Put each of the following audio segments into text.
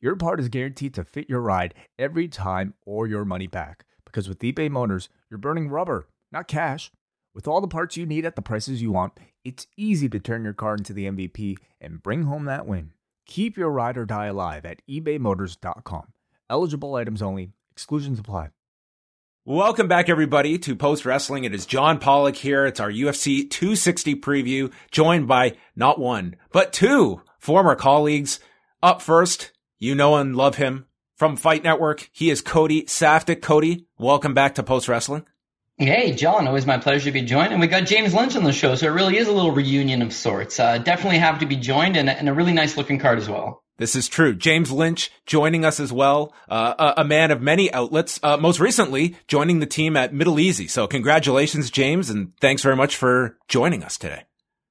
your part is guaranteed to fit your ride every time or your money back. Because with eBay Motors, you're burning rubber, not cash. With all the parts you need at the prices you want, it's easy to turn your car into the MVP and bring home that win. Keep your ride or die alive at ebaymotors.com. Eligible items only, exclusions apply. Welcome back, everybody, to Post Wrestling. It is John Pollock here. It's our UFC 260 preview, joined by not one, but two former colleagues. Up first, you know and love him, from Fight Network. He is Cody Saftik. Cody, welcome back to Post Wrestling. Hey, John, always my pleasure to be joined. And we got James Lynch on the show, so it really is a little reunion of sorts. Uh, definitely happy to be joined and, and, a really nice looking card as well. This is true. James Lynch joining us as well, uh, a, a, man of many outlets, uh, most recently joining the team at Middle Easy. So congratulations, James, and thanks very much for joining us today.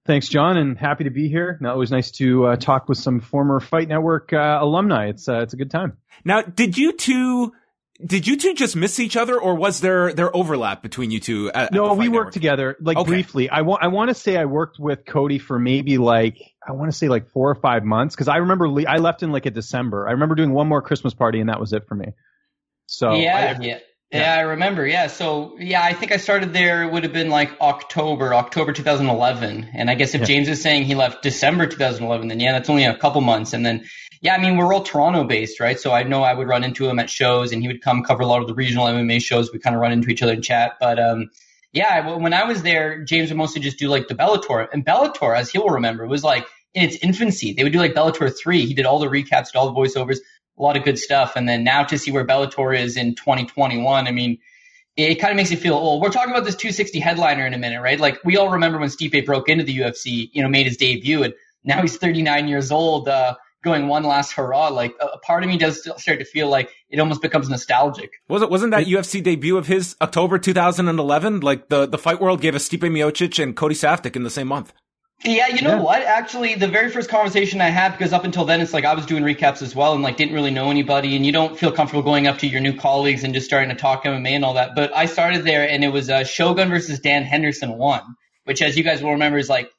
Thanks, John, and happy to be here. Now, it was nice to uh, talk with some former Fight Network uh, alumni. It's uh, it's a good time. Now, did you two did you two just miss each other, or was there there overlap between you two? At, no, at we Network? worked together, like okay. briefly. I want I want to say I worked with Cody for maybe like I want to say like four or five months because I remember le- I left in like a December. I remember doing one more Christmas party, and that was it for me. So yeah, I, yeah. Yeah, I remember. Yeah. So, yeah, I think I started there. It would have been like October, October 2011. And I guess if yeah. James is saying he left December 2011, then yeah, that's only a couple months. And then, yeah, I mean, we're all Toronto based, right? So I know I would run into him at shows and he would come cover a lot of the regional MMA shows. We kind of run into each other and chat. But, um, yeah, when I was there, James would mostly just do like the Bellator. And Bellator, as he'll remember, was like in its infancy. They would do like Bellator 3. He did all the recaps, did all the voiceovers a lot of good stuff. And then now to see where Bellator is in 2021, I mean, it kind of makes you feel old. We're talking about this 260 headliner in a minute, right? Like we all remember when Stipe broke into the UFC, you know, made his debut, and now he's 39 years old, uh, going one last hurrah. Like a part of me does start to feel like it almost becomes nostalgic. Was it? Wasn't that UFC debut of his October 2011? Like the the fight world gave us Stipe Miocic and Cody Saftik in the same month. Yeah, you know yeah. what? Actually, the very first conversation I had, because up until then, it's like I was doing recaps as well, and like didn't really know anybody, and you don't feel comfortable going up to your new colleagues and just starting to talk MMA and all that. But I started there, and it was uh, Shogun versus Dan Henderson one, which, as you guys will remember, is like,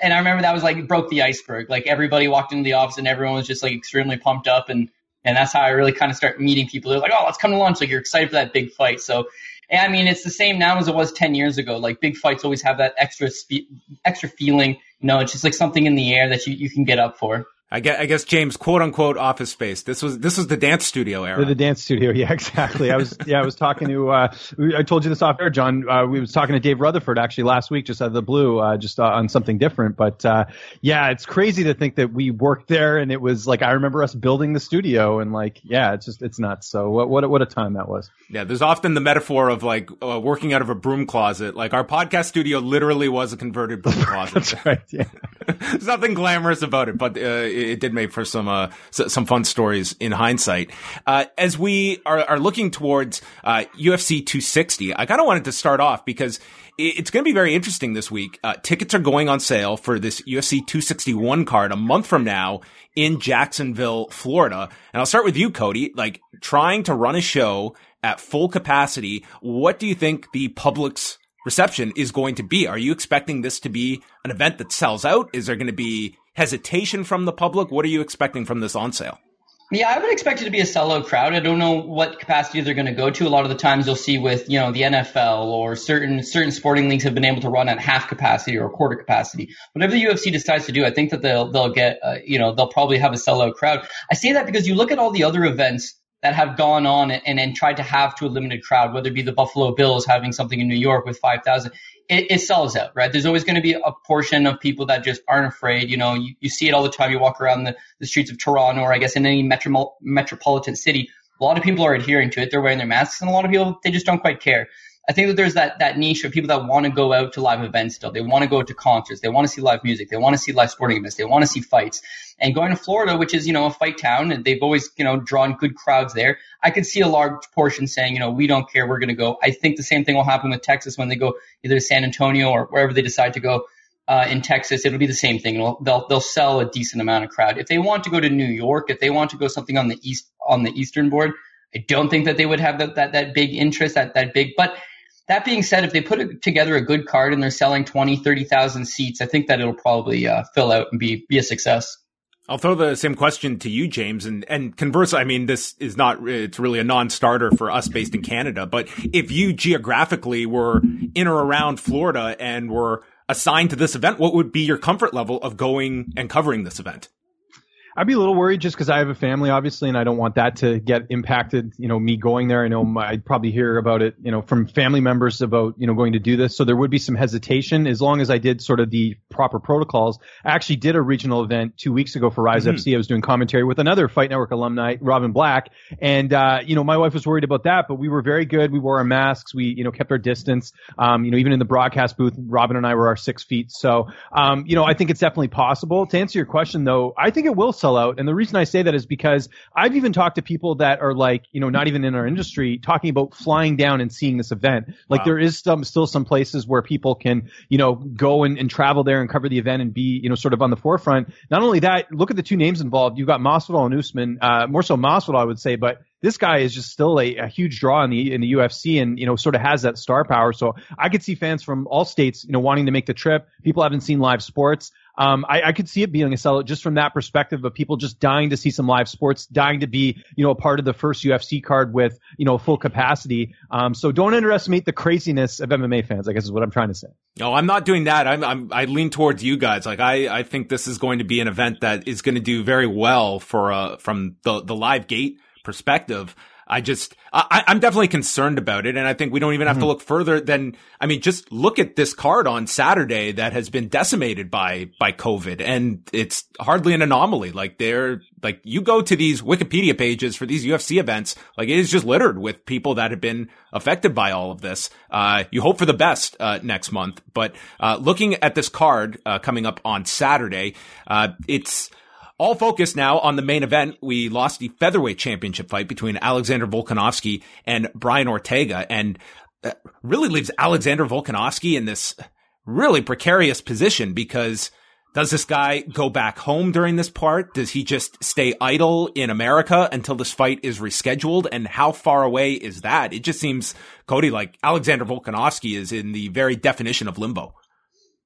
and I remember that was like broke the iceberg. Like everybody walked into the office, and everyone was just like extremely pumped up, and and that's how I really kind of start meeting people. They're like, oh, let's come to lunch. Like you're excited for that big fight. So I mean, it's the same now as it was 10 years ago. Like big fights always have that extra spe- extra feeling. Know, it's just like something in the air that you, you can get up for. I guess, I guess James, quote unquote, office space. This was this was the dance studio era. The dance studio, yeah, exactly. I was yeah, I was talking to. Uh, I told you this off air, John. Uh, we was talking to Dave Rutherford actually last week, just out of the blue, uh, just uh, on something different. But uh, yeah, it's crazy to think that we worked there, and it was like I remember us building the studio, and like yeah, it's just it's nuts. So what what what a time that was. Yeah, there's often the metaphor of like uh, working out of a broom closet. Like our podcast studio literally was a converted broom closet. That's right. Yeah, there's nothing glamorous about it, but it, it did make for some uh, some fun stories in hindsight. Uh, as we are, are looking towards uh, UFC 260, I kind of wanted to start off because it's going to be very interesting this week. Uh, tickets are going on sale for this UFC 261 card a month from now in Jacksonville, Florida. And I'll start with you, Cody. Like trying to run a show at full capacity. What do you think the public's reception is going to be? Are you expecting this to be an event that sells out? Is there going to be hesitation from the public? What are you expecting from this on sale? Yeah, I would expect it to be a sellout crowd. I don't know what capacity they're going to go to. A lot of the times you'll see with, you know, the NFL or certain certain sporting leagues have been able to run at half capacity or quarter capacity. Whatever the UFC decides to do, I think that they'll they'll get, uh, you know, they'll probably have a sellout crowd. I say that because you look at all the other events that have gone on and, and tried to have to a limited crowd, whether it be the Buffalo Bills having something in New York with 5,000 it, it, sells out, right? There's always going to be a portion of people that just aren't afraid. You know, you, you see it all the time. You walk around the, the streets of Toronto or I guess in any metro, metropolitan city. A lot of people are adhering to it. They're wearing their masks and a lot of people, they just don't quite care. I think that there's that that niche of people that want to go out to live events still. They want to go to concerts. They want to see live music. They want to see live sporting events. They want to see fights. And going to Florida, which is you know a fight town, and they've always you know drawn good crowds there. I could see a large portion saying, you know, we don't care, we're going to go. I think the same thing will happen with Texas when they go either to San Antonio or wherever they decide to go. Uh, in Texas, it'll be the same thing. It'll, they'll they'll sell a decent amount of crowd. If they want to go to New York, if they want to go something on the east on the eastern board, I don't think that they would have that that, that big interest, that that big. But that being said, if they put together a good card and they're selling 20, 30,000 seats, I think that it'll probably uh, fill out and be be a success. I'll throw the same question to you, James, and and conversely, I mean, this is not it's really a non-starter for us based in Canada. But if you geographically were in or around Florida and were assigned to this event, what would be your comfort level of going and covering this event? I'd be a little worried just because I have a family, obviously, and I don't want that to get impacted. You know, me going there. I know my, I'd probably hear about it, you know, from family members about you know going to do this. So there would be some hesitation as long as I did sort of the proper protocols. I actually did a regional event two weeks ago for Rise mm-hmm. FC. I was doing commentary with another Fight Network alumni, Robin Black, and uh, you know my wife was worried about that, but we were very good. We wore our masks. We you know kept our distance. Um, you know, even in the broadcast booth, Robin and I were our six feet. So um, you know, I think it's definitely possible. To answer your question, though, I think it will sell out. And the reason I say that is because I've even talked to people that are like, you know, not even in our industry talking about flying down and seeing this event. Like wow. there is some, still some places where people can, you know, go and, and travel there and cover the event and be, you know, sort of on the forefront. Not only that, look at the two names involved. You've got Masvidal and Usman, uh, more so Masvidal, I would say, but this guy is just still a, a, huge draw in the in the UFC and you know sort of has that star power. So I could see fans from all states you know wanting to make the trip. People haven't seen live sports. Um, I, I, could see it being a sellout just from that perspective of people just dying to see some live sports, dying to be, you know, a part of the first UFC card with, you know, full capacity. Um, so don't underestimate the craziness of MMA fans, I guess is what I'm trying to say. No, I'm not doing that. I'm, I'm i lean towards you guys. Like I, I think this is going to be an event that is going to do very well for, uh, from the, the live gate perspective. I just, I, am definitely concerned about it. And I think we don't even have mm-hmm. to look further than, I mean, just look at this card on Saturday that has been decimated by, by COVID. And it's hardly an anomaly. Like they're, like you go to these Wikipedia pages for these UFC events, like it is just littered with people that have been affected by all of this. Uh, you hope for the best, uh, next month. But, uh, looking at this card, uh, coming up on Saturday, uh, it's, all focus now on the main event. We lost the featherweight championship fight between Alexander Volkanovski and Brian Ortega and uh, really leaves Alexander Volkanovski in this really precarious position because does this guy go back home during this part? Does he just stay idle in America until this fight is rescheduled? And how far away is that? It just seems, Cody, like Alexander Volkanovski is in the very definition of limbo.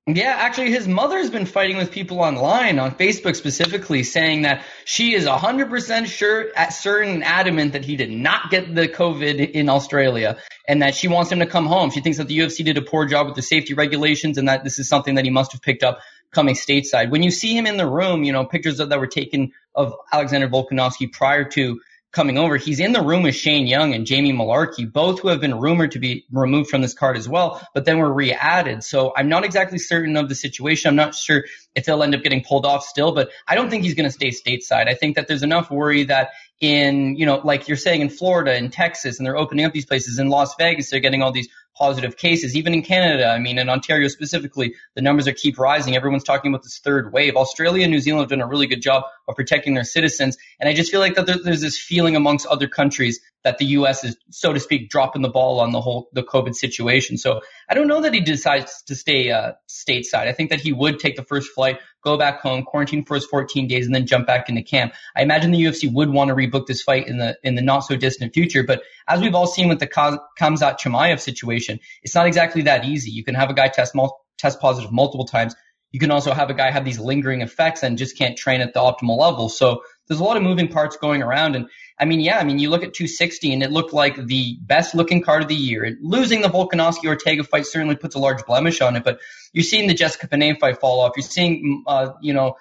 Yeah, actually, his mother's been fighting with people online, on Facebook specifically, saying that she is 100% sure, at certain adamant that he did not get the COVID in Australia and that she wants him to come home. She thinks that the UFC did a poor job with the safety regulations and that this is something that he must have picked up coming stateside. When you see him in the room, you know, pictures that were taken of Alexander Volkanovski prior to coming over. He's in the room with Shane Young and Jamie Mullarkey, both who have been rumored to be removed from this card as well, but then were re-added. So I'm not exactly certain of the situation. I'm not sure if they'll end up getting pulled off still, but I don't think he's going to stay stateside. I think that there's enough worry that in, you know, like you're saying in Florida and Texas, and they're opening up these places in Las Vegas, they're getting all these positive cases. Even in Canada, I mean, in Ontario specifically, the numbers are keep rising. Everyone's talking about this third wave. Australia and New Zealand have done a really good job of protecting their citizens. And I just feel like that there, there's this feeling amongst other countries that the U.S. is, so to speak, dropping the ball on the whole the COVID situation. So I don't know that he decides to stay uh, stateside. I think that he would take the first flight, go back home, quarantine for his 14 days, and then jump back into camp. I imagine the UFC would want to rebook this fight in the in the not so distant future. But as we've all seen with the Khamzat Chimaev situation, it's not exactly that easy. You can have a guy test mul- test positive multiple times. You can also have a guy have these lingering effects and just can't train at the optimal level. So there's a lot of moving parts going around. And I mean, yeah, I mean, you look at 260 and it looked like the best looking card of the year. Losing the Volkanovski Ortega fight certainly puts a large blemish on it, but you're seeing the Jessica Penne fight fall off. You're seeing, uh, you know,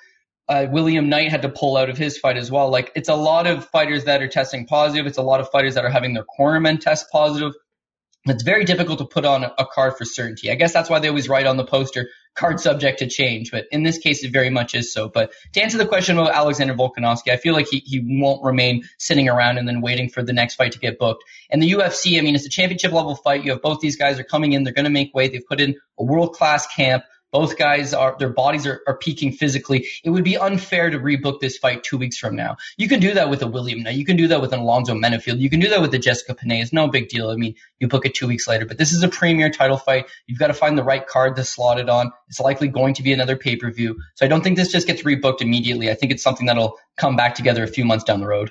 uh, William Knight had to pull out of his fight as well. Like, it's a lot of fighters that are testing positive. It's a lot of fighters that are having their cornermen test positive. It's very difficult to put on a card for certainty. I guess that's why they always write on the poster card subject to change. But in this case, it very much is so. But to answer the question about Alexander Volkanovski, I feel like he, he won't remain sitting around and then waiting for the next fight to get booked. And the UFC, I mean, it's a championship level fight. You have both these guys are coming in. They're going to make weight. They've put in a world class camp. Both guys are their bodies are, are peaking physically. It would be unfair to rebook this fight two weeks from now. You can do that with a William. Now you can do that with an Alonzo Menifield. You can do that with a Jessica Penne. It's no big deal. I mean, you book it two weeks later. But this is a premier title fight. You've got to find the right card to slot it on. It's likely going to be another pay per view. So I don't think this just gets rebooked immediately. I think it's something that'll come back together a few months down the road.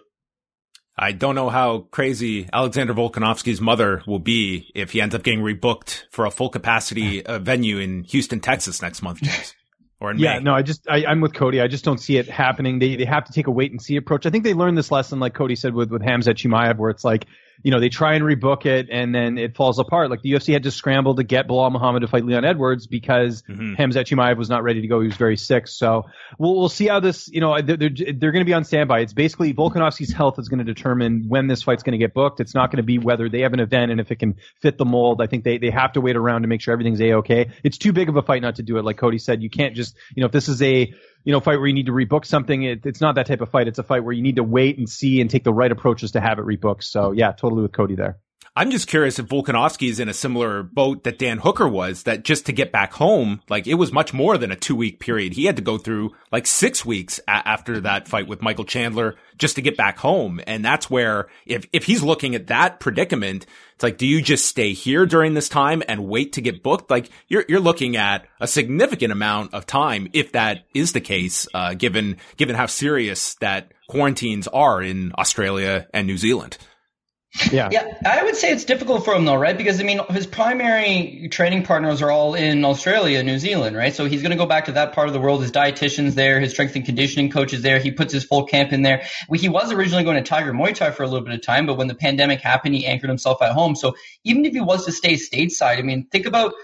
I don't know how crazy Alexander Volkanovski's mother will be if he ends up getting rebooked for a full capacity uh, venue in Houston, Texas next month, James. Or in yeah, May. no, I just I, I'm with Cody. I just don't see it happening. They they have to take a wait and see approach. I think they learned this lesson, like Cody said with with Khamzat Chimaev, where it's like you know, they try and rebook it and then it falls apart. Like the UFC had to scramble to get Belal Muhammad to fight Leon Edwards because mm-hmm. Khamzat Chimaev was not ready to go. He was very sick. So we'll, we'll see how this, you know, they're, they're, they're going to be on standby. It's basically Volkanovski's health is going to determine when this fight's going to get booked. It's not going to be whether they have an event and if it can fit the mold. I think they, they have to wait around to make sure everything's a-okay. It's too big of a fight not to do it. Like Cody said, you can't just, you know, if this is a, you know, fight where you need to rebook something. It, it's not that type of fight. It's a fight where you need to wait and see and take the right approaches to have it rebooked. So yeah, totally with Cody there. I'm just curious if Volkanovski is in a similar boat that Dan Hooker was, that just to get back home, like it was much more than a two week period. He had to go through like six weeks a- after that fight with Michael Chandler just to get back home. And that's where if, if he's looking at that predicament, it's like, do you just stay here during this time and wait to get booked? Like you're, you're looking at a significant amount of time if that is the case, uh, given, given how serious that quarantines are in Australia and New Zealand. Yeah. Yeah. I would say it's difficult for him though, right? Because I mean, his primary training partners are all in Australia, New Zealand, right? So he's going to go back to that part of the world. His dietitian's there, his strength and conditioning coach is there. He puts his full camp in there. He was originally going to Tiger Muay Thai for a little bit of time, but when the pandemic happened, he anchored himself at home. So even if he was to stay stateside, I mean, think about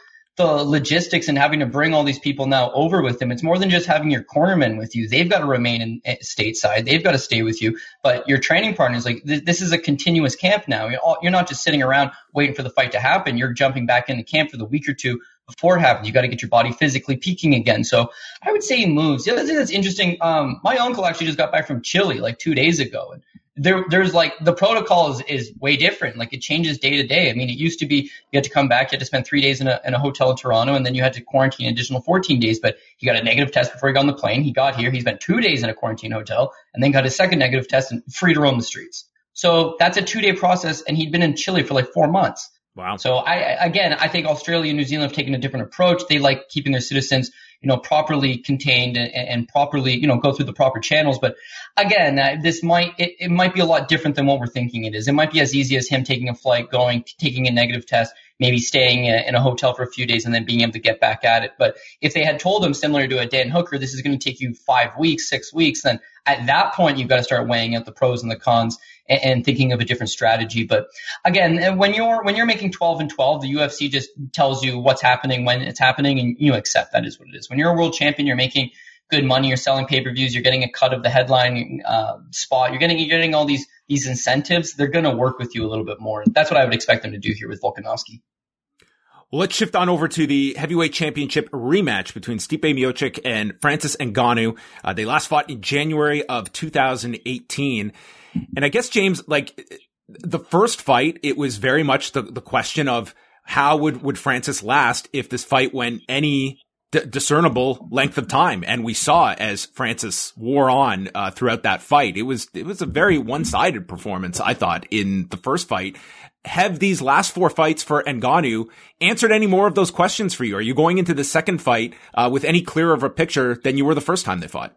the logistics and having to bring all these people now over with them. It's more than just having your cornermen with you. They've got to remain in eh, stateside. They've got to stay with you. But your training partners, like th- this is a continuous camp now. You're, all, you're not just sitting around waiting for the fight to happen. You're jumping back into camp for the week or two before it happens. You got to get your body physically peaking again. So I would say he moves. The other thing that's interesting, um, my uncle actually just got back from Chile like two days ago. And there, there's like the protocol is, is way different. Like it changes day to day. I mean, it used to be you had to come back, you had to spend three days in a, in a hotel in Toronto, and then you had to quarantine an additional 14 days. But he got a negative test before he got on the plane. He got here, he spent two days in a quarantine hotel, and then got his second negative test and free to roam the streets. So that's a two day process, and he'd been in Chile for like four months. Wow. So I again, I think Australia and New Zealand have taken a different approach. They like keeping their citizens you know, properly contained and, and properly, you know, go through the proper channels. But again, uh, this might, it, it might be a lot different than what we're thinking it is. It might be as easy as him taking a flight, going, taking a negative test, maybe staying in a hotel for a few days and then being able to get back at it. But if they had told him similar to a Dan Hooker, this is going to take you five weeks, six weeks, then at that point you've got to start weighing out the pros and the cons and, and thinking of a different strategy. But again, when you're when you're making 12 and 12, the UFC just tells you what's happening when it's happening, and you accept that is what it is. When you're a world champion, you're making good money. You're selling pay per views. You're getting a cut of the headline uh, spot. You're getting you're getting all these these incentives. They're going to work with you a little bit more. That's what I would expect them to do here with Volkanovski. Well, let's shift on over to the heavyweight championship rematch between Stipe Miocic and Francis Ngannou. Uh, they last fought in January of 2018. And I guess James, like the first fight, it was very much the, the question of how would, would Francis last if this fight went any d- discernible length of time. And we saw as Francis wore on, uh, throughout that fight. It was, it was a very one-sided performance, I thought, in the first fight. Have these last four fights for Ngannou answered any more of those questions for you? Are you going into the second fight, uh, with any clearer of a picture than you were the first time they fought?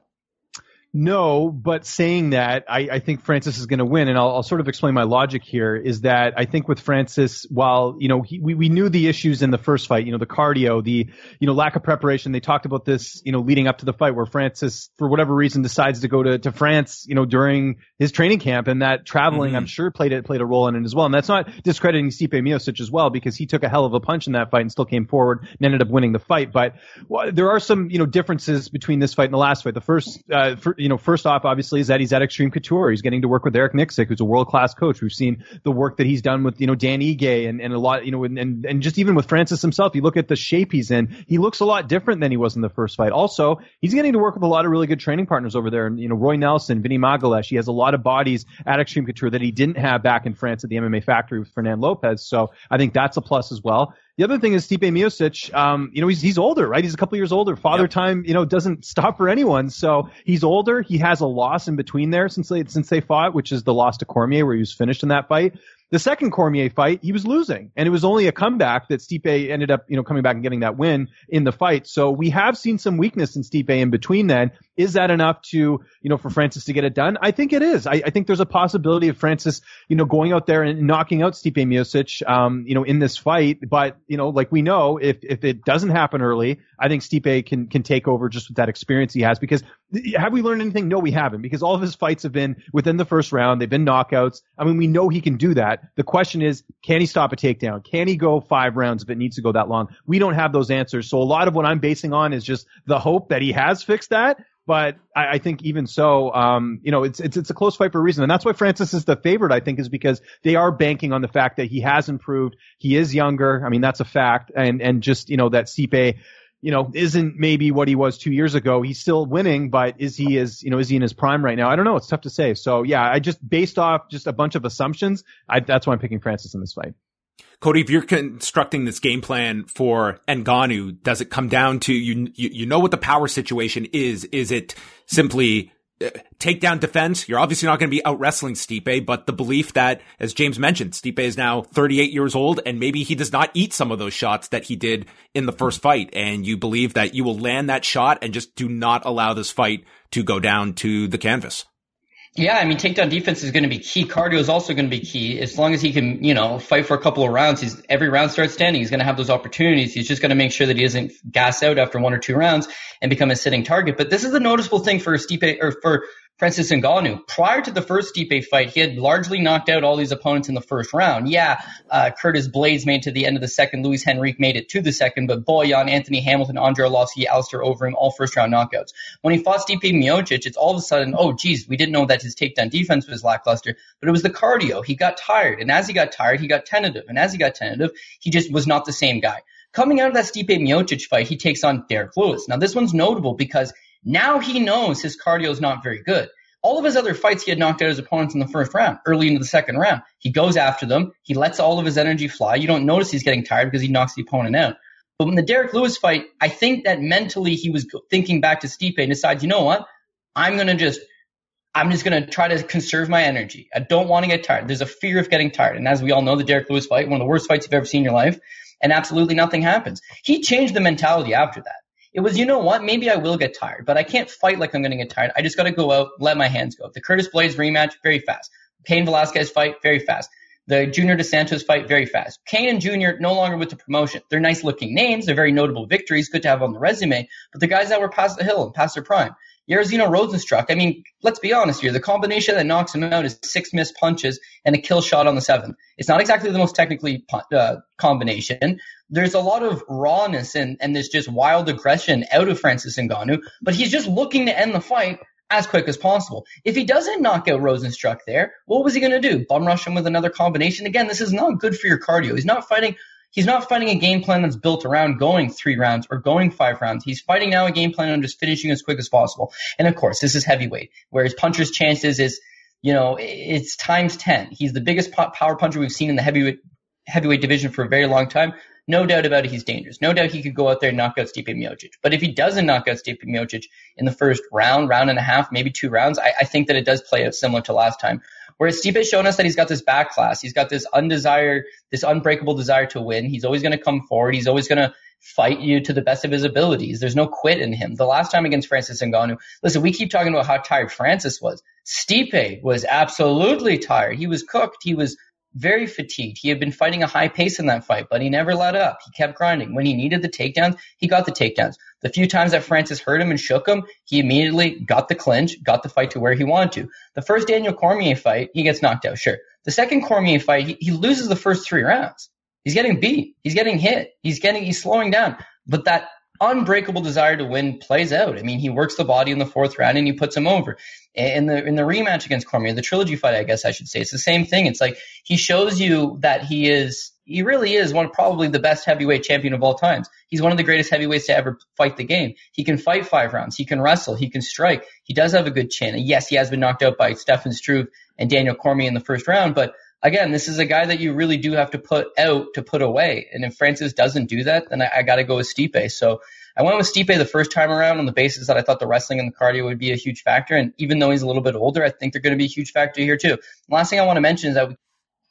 No, but saying that, I, I think Francis is going to win, and I'll, I'll, sort of explain my logic here. Is that I think with Francis, while you know he, we we knew the issues in the first fight, you know the cardio, the you know lack of preparation. They talked about this, you know, leading up to the fight, where Francis, for whatever reason, decides to go to, to France, you know, during his training camp, and that traveling, mm-hmm. I'm sure, played it played a role in it as well. And that's not discrediting Stipe Miocic as well, because he took a hell of a punch in that fight and still came forward and ended up winning the fight. But well, there are some you know differences between this fight and the last fight. The first, uh, for, you know, first off, obviously, is that he's at Extreme Couture. He's getting to work with Eric Nicksick, who's a world class coach. We've seen the work that he's done with, you know, Dan Ige and, and a lot, you know, and, and, just even with Francis himself, you look at the shape he's in, he looks a lot different than he was in the first fight. Also, he's getting to work with a lot of really good training partners over there. And, you know, Roy Nelson, Vinny Magalhaes, he has a lot of bodies at Extreme Couture that he didn't have back in France at the MMA factory with Fernand Lopez. So I think that's a plus as well. The other thing is Stipe Miocic. Um, you know, he's he's older, right? He's a couple years older. Father yep. time, you know, doesn't stop for anyone. So he's older. He has a loss in between there since they since they fought, which is the loss to Cormier, where he was finished in that fight. The second Cormier fight, he was losing, and it was only a comeback that Stipe ended up, you know, coming back and getting that win in the fight. So we have seen some weakness in Stipe in between. Then is that enough to, you know, for Francis to get it done? I think it is. I, I think there's a possibility of Francis, you know, going out there and knocking out Stipe Miocic, um, you know, in this fight. But you know, like we know, if if it doesn't happen early, I think Stipe can can take over just with that experience he has. Because have we learned anything? No, we haven't. Because all of his fights have been within the first round. They've been knockouts. I mean, we know he can do that. The question is, can he stop a takedown? Can he go five rounds if it needs to go that long? We don't have those answers. So a lot of what I'm basing on is just the hope that he has fixed that. But I, I think even so, um, you know, it's, it's, it's a close fight for a reason. And that's why Francis is the favorite, I think, is because they are banking on the fact that he has improved. He is younger. I mean, that's a fact. And, and just, you know, that Stipe, you know, isn't maybe what he was two years ago. He's still winning, but is he is, you know, is he in his prime right now? I don't know. It's tough to say. So yeah, I just based off just a bunch of assumptions, I, that's why I'm picking Francis in this fight. Cody, if you're constructing this game plan for Ngannou, does it come down to you, you? You know what the power situation is. Is it simply uh, take down defense, you're obviously not going to be out wrestling Stipe, but the belief that, as James mentioned, Stipe is now 38 years old and maybe he does not eat some of those shots that he did in the first fight. And you believe that you will land that shot and just do not allow this fight to go down to the canvas. Yeah, I mean, takedown defense is going to be key. Cardio is also going to be key. As long as he can, you know, fight for a couple of rounds, he's every round starts standing. He's going to have those opportunities. He's just going to make sure that he doesn't gas out after one or two rounds and become a sitting target. But this is the noticeable thing for Stipe or for Francis Ngannou. Prior to the first Stipe fight, he had largely knocked out all these opponents in the first round. Yeah, uh, Curtis Blaydes made it to the end of the second. Luis Henrique made it to the second, but Boyan, Anthony Hamilton, Andrei Arlovski, Alistair Overeem, all first round knockouts. When he fought Stipe Miocic, it's all of a sudden, oh geez, we didn't know that his takedown defense was lackluster, but it was the cardio. He got tired, and as he got tired, he got tentative, and as he got tentative, he just was not the same guy. Coming out of that Stipe Miocic fight, he takes on Derrick Lewis. Now this one's notable because now he knows his cardio is not very good. All of his other fights, he had knocked out his opponents in the first round, early into the second round. He goes after them. He lets all of his energy fly. You don't notice he's getting tired because he knocks the opponent out. But in the Derrick Lewis fight, I think that mentally he was thinking back to Stipe and decides, you know what? I'm going to just, I'm just going to try to conserve my energy. I don't want to get tired. There's a fear of getting tired. And as we all know, the Derrick Lewis fight, one of the worst fights you've ever seen in your life, and absolutely nothing happens. He changed the mentality after that. It was, you know what? Maybe I will get tired, but I can't fight like I'm going to get tired. I just got to go out, let my hands go. The Curtis Blaydes rematch, very fast. Cain Velasquez fight, very fast. The Junior Dos Santos fight, very fast. Cain and Junior no longer with the promotion. They're nice looking names. They're very notable victories, good to have on the resume, but the guys that were past the hill and past their prime. Jairzinho Rozenstruik, I mean, let's be honest here. The combination that knocks him out is six missed punches and a kill shot on the seventh. It's not exactly the most technically uh, combination. There's a lot of rawness and, and there's just wild aggression out of Francis Ngannou, but he's just looking to end the fight as quick as possible. If he doesn't knock out Rozenstruik there, what was he going to do? Bum rush him with another combination? Again, this is not good for your cardio. He's not fighting he's not fighting a game plan that's built around going three rounds or going five rounds. He's fighting now a game plan on just finishing as quick as possible. And of course, this is heavyweight, where his puncher's chances is, you know, it's times 10. He's the biggest power puncher we've seen in the heavyweight, heavyweight division for a very long time. No doubt about it, he's dangerous. No doubt he could go out there and knock out Stipe Miocic. But if he doesn't knock out Stipe Miocic in the first round, round and a half, maybe two rounds, I, I think that it does play out similar to last time, Whereas Stipe has shown us that he's got this back class. He's got this undesired, this unbreakable desire to win. He's always going to come forward. He's always going to fight you to the best of his abilities. There's no quit in him. The last time against Francis Ngannou, listen, we keep talking about how tired Francis was. Stipe was absolutely tired. He was cooked. He was very fatigued. He had been fighting a high pace in that fight, but he never let up. He kept grinding. When he needed the takedowns, he got the takedowns. The few times that Francis hurt him and shook him, he immediately got the clinch, got the fight to where he wanted to. The first Daniel Cormier fight, he gets knocked out, sure. The second Cormier fight, he, he loses the first three rounds. He's getting beat. He's getting hit. He's getting, he's slowing down. But that unbreakable desire to win plays out. I mean, he works the body in the fourth round and he puts him over. In the in the rematch against Cormier, the trilogy fight, I guess I should say, it's the same thing. It's like he shows you that he is he really is one probably the best heavyweight champion of all times. He's one of the greatest heavyweights to ever fight the game. He can fight five rounds. He can wrestle. He can strike. He does have a good chin. Yes, he has been knocked out by Stefan Struve and Daniel Cormier in the first round, but again, this is a guy that you really do have to put out to put away. And if Francis doesn't do that, then I, I got to go with Stipe. So I went with Stipe the first time around on the basis that I thought the wrestling and the cardio would be a huge factor. And even though he's a little bit older, I think they're going to be a huge factor here too. Last thing I want to mention is that we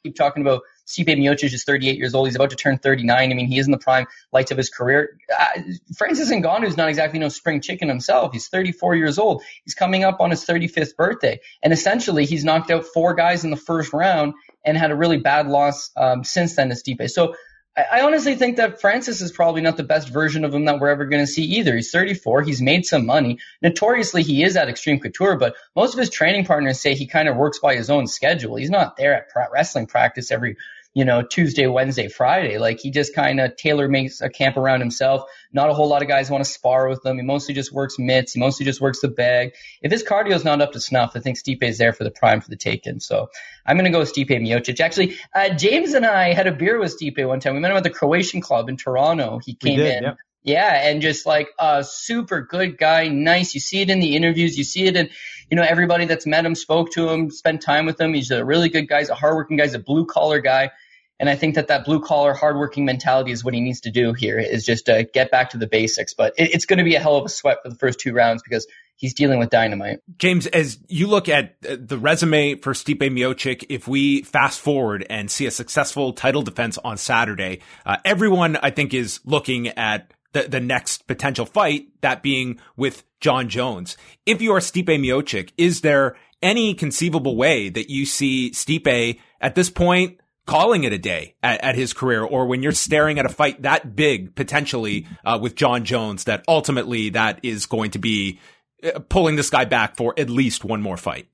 keep talking about Stipe Miocic is 38 years old. He's about to turn 39. I mean, he is in the prime lights of his career. Uh, Francis Ngannou is not exactly no spring chicken himself. He's 34 years old. He's coming up on his 35th birthday. And essentially, he's knocked out four guys in the first round and had a really bad loss um, since then to Stipe. So I honestly think that Francis is probably not the best version of him that we're ever going to see either. He's 34. He's made some money. Notoriously, he is at Extreme Couture, but most of his training partners say he kind of works by his own schedule. He's not there at wrestling practice every you know, Tuesday, Wednesday, Friday. Like he just kind of tailor makes a camp around himself. Not a whole lot of guys want to spar with him. He mostly just works mitts. He mostly just works the bag. If his cardio is not up to snuff, I think Stipe is there for the prime for the taken. So I'm going to go with Stipe Miocic. Actually, uh, James and I had a beer with Stipe one time. We met him at the Croatian club in Toronto. He came did, in. Yeah, and just like a super good guy, nice. You see it in the interviews. You see it in, you know, everybody that's met him, spoke to him, spent time with him. He's a really good guy. He's a hardworking guy. He's a blue collar guy. And I think that that blue collar, hardworking mentality is what he needs to do here is just uh, get back to the basics. But it, it's going to be a hell of a sweat for the first two rounds because he's dealing with dynamite. James, as you look at uh, the resume for Stipe Miocic, if we fast forward and see a successful title defense on Saturday, uh, everyone I think is looking at the, the next potential fight, that being with Jon Jones. If you are Stipe Miocic, is there any conceivable way that you see Stipe at this point calling it a day at, at, his career or when you're staring at a fight that big potentially uh, with Jon Jones that ultimately that is going to be uh, pulling this guy back for at least one more fight.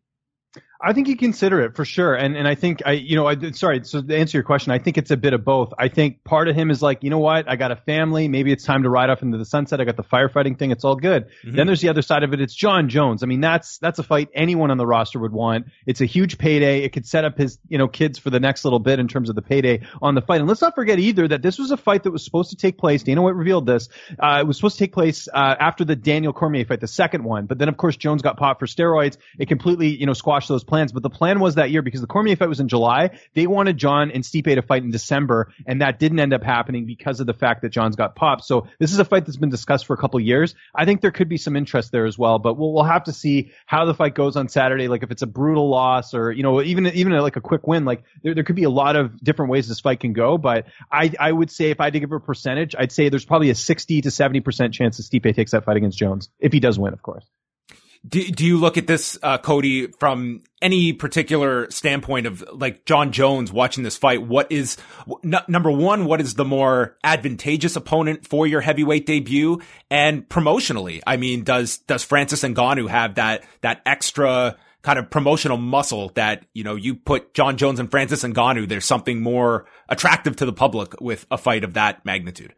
I think you consider it for sure, and and I think I you know I sorry so to answer your question, I think it's a bit of both. I think part of him is like you know what I got a family, maybe it's time to ride off into the sunset. I got the firefighting thing, it's all good. Mm-hmm. Then there's the other side of it. It's Jon Jones. I mean that's that's a fight anyone on the roster would want. It's a huge payday. It could set up his you know kids for the next little bit in terms of the payday on the fight. And let's not forget either that this was a fight that was supposed to take place. Dana White revealed this. Uh, it was supposed to take place uh, after the Daniel Cormier fight, the second one. But then of course Jones got popped for steroids. It completely you know squashed those plans. But the plan was that year because the Cormier fight was in July. They wanted Jon and Stipe to fight in December, and that didn't end up happening because of the fact that Jon's got popped. So this is a fight that's been discussed for a couple years. I think there could be some interest there as well, but we'll we'll have to see how the fight goes on Saturday. Like if it's a brutal loss or you know even even like a quick win, like there there could be a lot of different ways this fight can go. But I I would say if I had to give a percentage, I'd say there's probably a 60 to 70 percent chance that Stipe takes that fight against Jones if he does win, of course. Do, do you look at this, uh, Cody, from any particular standpoint of like Jon Jones watching this fight? What is n- number one? What is the more advantageous opponent for your heavyweight debut? And promotionally, I mean, does does Francis Ngannou have that that extra kind of promotional muscle that you know you put Jon Jones and Francis Ngannou? There's something more attractive to the public with a fight of that magnitude.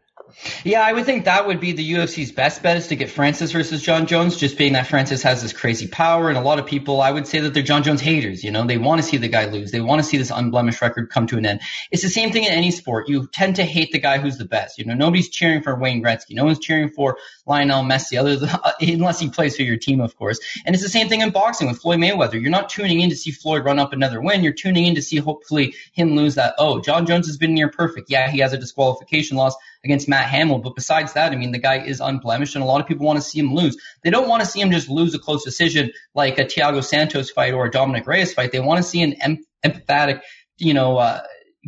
Yeah, I would think that would be the UFC's best bet is to get Francis versus Jon Jones, just being that Francis has this crazy power. And a lot of people, I would say that they're Jon Jones haters. You know, they want to see the guy lose. They want to see this unblemished record come to an end. It's the same thing in any sport. You tend to hate the guy who's the best. You know, nobody's cheering for Wayne Gretzky. No one's cheering for Lionel Messi, other than, unless he plays for your team, of course. And it's the same thing in boxing with Floyd Mayweather. You're not tuning in to see Floyd run up another win. You're tuning in to see hopefully him lose that. Oh, Jon Jones has been near perfect. Yeah, he has a disqualification loss against Matt Hamill. But besides that, I mean, the guy is unblemished, and a lot of people want to see him lose. They don't want to see him just lose a close decision like a Thiago Santos fight or a Dominick Reyes fight. They want to see an em- empathetic, you know, uh,